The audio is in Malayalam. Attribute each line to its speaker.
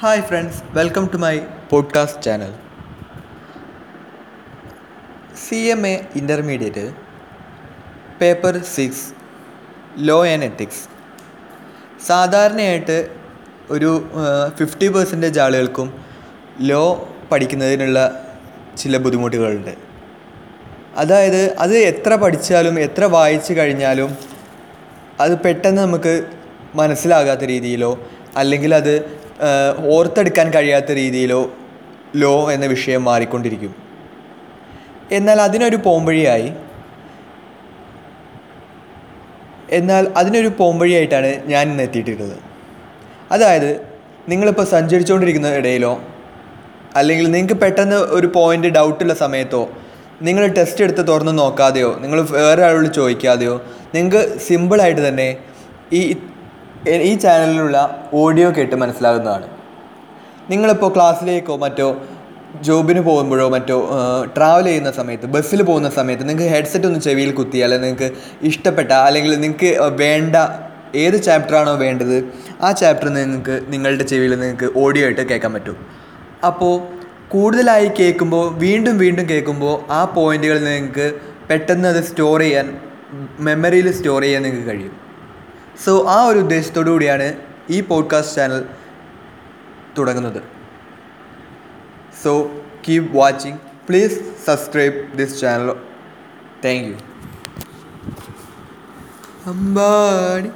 Speaker 1: Hi friends welcome to my podcast channel C M A intermediate paper six law and ethics സാധാരണയായിട്ട് ഒരു ഫിഫ്റ്റി പെർസെന്റേജ് ആളുകൾക്കും ലോ പഠിക്കുന്നതിനുള്ള ചില ബുദ്ധിമുട്ടുകളുണ്ട്. അതായത് അത് എത്ര പഠിച്ചാലും എത്ര വായിച്ചു കഴിഞ്ഞാലും അത് പെട്ടെന്ന് നമുക്ക് മനസ്സിലാകാത്ത രീതിയിലോ അല്ലെങ്കിൽ അത് ഓർത്തെടുക്കാൻ കഴിയാത്ത രീതിയിലോ ലോ എന്ന വിഷയം മാറിക്കൊണ്ടിരിക്കും. എന്നാൽ അതിനൊരു പോംവഴിയായി എന്നാൽ അതിനൊരു പോംവഴിയായിട്ടാണ് ഞാൻ ഇന്ന് എത്തിയിട്ടുള്ളത് അതായത് നിങ്ങളിപ്പോൾ സഞ്ചരിച്ചുകൊണ്ടിരിക്കുന്ന ഇടയിലോ അല്ലെങ്കിൽ നിങ്ങൾക്ക് പെട്ടെന്ന് ഒരു പോയിന്റ് ഡൗട്ടുള്ള സമയത്തോ നിങ്ങൾ ടെസ്റ്റ് എടുത്ത് തുറന്ന് നോക്കാതെയോ നിങ്ങൾ വേറെ ആളോട് ചോദിക്കാതെയോ നിങ്ങൾക്ക് സിമ്പിളായിട്ട് തന്നെ ഈ ഈ ചാനലിലുള്ള ഓഡിയോ കേട്ട് മനസ്സിലാകുന്നതാണ്. നിങ്ങളിപ്പോൾ ക്ലാസ്സിലേക്കോ മറ്റോ ജോബിന് പോകുമ്പോഴോ മറ്റോ ട്രാവൽ ചെയ്യുന്ന സമയത്ത് ബസ്സിൽ പോകുന്ന സമയത്ത് നിങ്ങൾക്ക് ഹെഡ്സെറ്റ് ഒന്ന് ചെവിയിൽ കുത്തിയാൽ നിങ്ങൾക്ക് ഇഷ്ടപ്പെട്ട അല്ലെങ്കിൽ നിങ്ങൾക്ക് വേണ്ട ഏത് ചാപ്റ്ററാണോ വേണ്ടത് ആ ചാപ്റ്റർ നിങ്ങൾക്ക് നിങ്ങളുടെ ചെവിയിൽ നിങ്ങൾക്ക് ഓഡിയോ ആയിട്ട് കേൾക്കാൻ പറ്റും. അപ്പോൾ കൂടുതലായി കേൾക്കുമ്പോൾ വീണ്ടും വീണ്ടും കേൾക്കുമ്പോൾ ആ പോയിന്റുകൾ നിങ്ങൾക്ക് പെട്ടെന്ന് അത് സ്റ്റോർ ചെയ്യാൻ മെമ്മറിയിൽ സ്റ്റോർ ചെയ്യാൻ നിങ്ങൾക്ക് കഴിയും. സോ ആ ഒരു ഉദ്ദേശത്തോടു കൂടിയാണ് ഈ പോഡ്കാസ്റ്റ് ചാനൽ തുടങ്ങുന്നത്. So keep watching please subscribe this channel thank you Ambadi